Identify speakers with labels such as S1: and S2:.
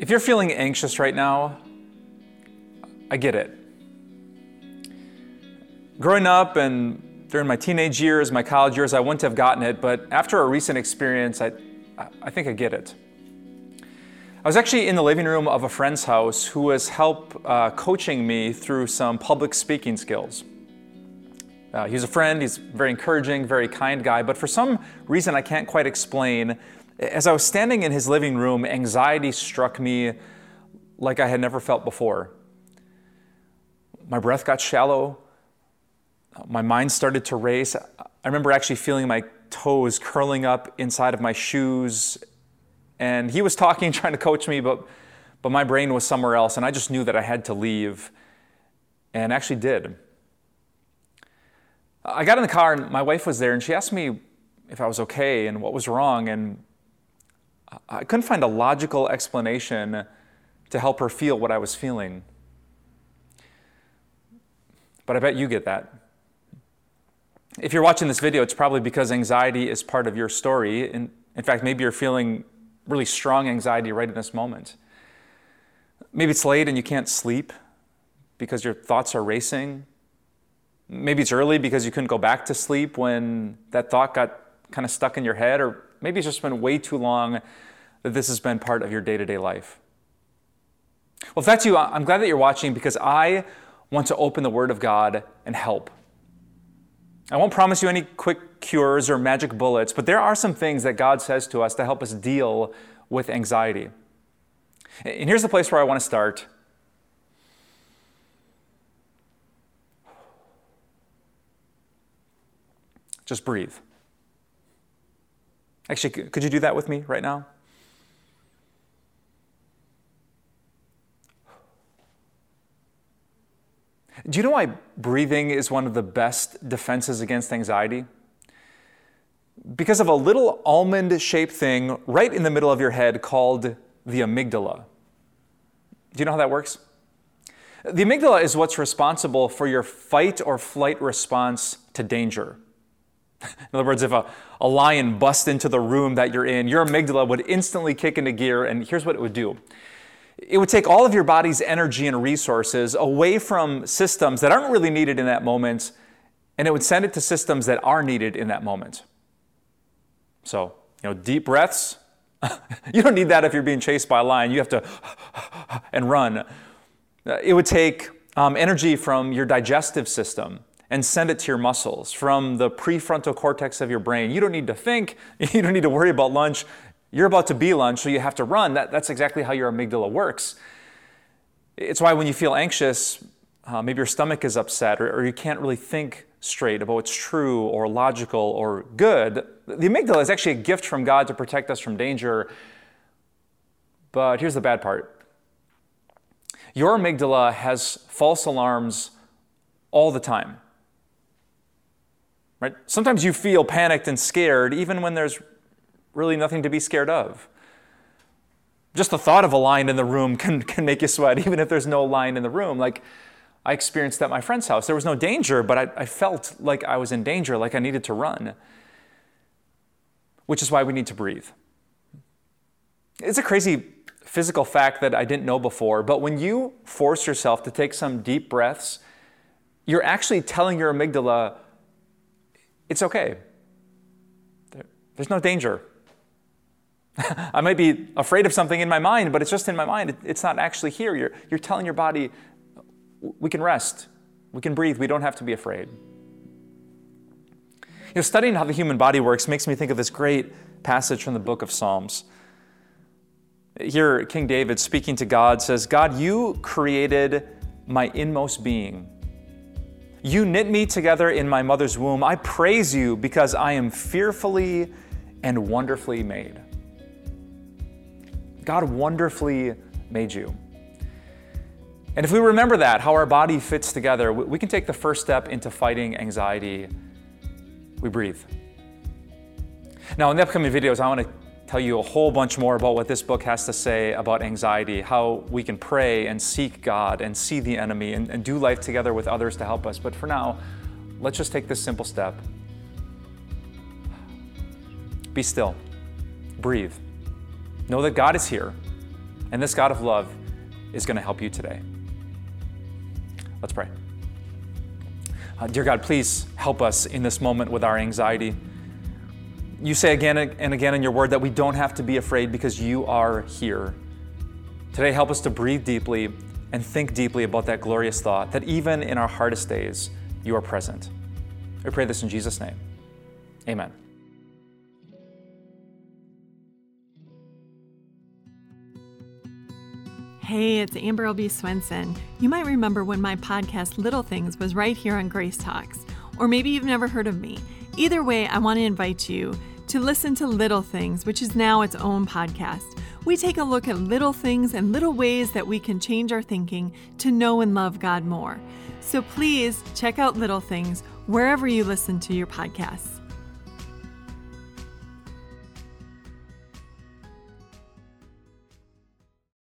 S1: If you're feeling anxious right now, I get it. Growing up and during my teenage years, my college years, I wouldn't have gotten it, but after a recent experience, I, I think I get it. I was actually in the living room of a friend's house who was help uh, coaching me through some public speaking skills. Uh, he's a friend, he's very encouraging, very kind guy, but for some reason I can't quite explain, as I was standing in his living room, anxiety struck me like I had never felt before. My breath got shallow, my mind started to race. I remember actually feeling my toes curling up inside of my shoes. And he was talking, trying to coach me, but, but my brain was somewhere else. And I just knew that I had to leave, and actually did. I got in the car, and my wife was there, and she asked me if I was okay and what was wrong. And I couldn't find a logical explanation to help her feel what I was feeling. But I bet you get that. If you're watching this video, it's probably because anxiety is part of your story. In, in fact, maybe you're feeling really strong anxiety right in this moment. Maybe it's late and you can't sleep because your thoughts are racing. Maybe it's early because you couldn't go back to sleep when that thought got kind of stuck in your head, or maybe it's just been way too long that this has been part of your day to day life. Well, if that's you, I'm glad that you're watching because I want to open the Word of God and help. I won't promise you any quick cures or magic bullets, but there are some things that God says to us to help us deal with anxiety. And here's the place where I want to start. Just breathe. Actually, could you do that with me right now? Do you know why breathing is one of the best defenses against anxiety? Because of a little almond shaped thing right in the middle of your head called the amygdala. Do you know how that works? The amygdala is what's responsible for your fight or flight response to danger. In other words, if a, a lion busts into the room that you're in, your amygdala would instantly kick into gear, and here's what it would do it would take all of your body's energy and resources away from systems that aren't really needed in that moment, and it would send it to systems that are needed in that moment. So, you know, deep breaths. you don't need that if you're being chased by a lion. You have to and run. It would take um, energy from your digestive system and send it to your muscles from the prefrontal cortex of your brain. You don't need to think. You don't need to worry about lunch. You're about to be lunch, so you have to run. That, that's exactly how your amygdala works. It's why when you feel anxious, uh, maybe your stomach is upset, or, or you can't really think straight about what's true or logical or good. The amygdala is actually a gift from God to protect us from danger. But here's the bad part your amygdala has false alarms all the time. Right? Sometimes you feel panicked and scared even when there's really nothing to be scared of. Just the thought of a lion in the room can, can make you sweat, even if there's no lion in the room. Like I experienced at my friend's house. There was no danger, but I, I felt like I was in danger, like I needed to run, which is why we need to breathe. It's a crazy physical fact that I didn't know before, but when you force yourself to take some deep breaths, you're actually telling your amygdala, it's okay. There's no danger. I might be afraid of something in my mind, but it's just in my mind. It's not actually here. You're, you're telling your body, we can rest, we can breathe, we don't have to be afraid. You know, studying how the human body works makes me think of this great passage from the book of Psalms. Here, King David speaking to God says, God, you created my inmost being. You knit me together in my mother's womb. I praise you because I am fearfully and wonderfully made. God wonderfully made you. And if we remember that, how our body fits together, we can take the first step into fighting anxiety. We breathe. Now, in the upcoming videos, I want to tell you a whole bunch more about what this book has to say about anxiety, how we can pray and seek God and see the enemy and, and do life together with others to help us. But for now, let's just take this simple step. Be still, breathe. Know that God is here. And this God of love is going to help you today. Let's pray. Uh, dear God, please help us in this moment with our anxiety. You say again and again in your word that we don't have to be afraid because you are here. Today, help us to breathe deeply and think deeply about that glorious thought that even in our hardest days, you are present. We pray this in Jesus' name. Amen.
S2: Hey, it's Amber Albert Swenson. You might remember when my podcast Little Things was right here on Grace Talks, or maybe you've never heard of me. Either way, I want to invite you to listen to Little Things, which is now its own podcast. We take a look at little things and little ways that we can change our thinking to know and love God more. So please check out Little Things wherever you listen to your podcasts.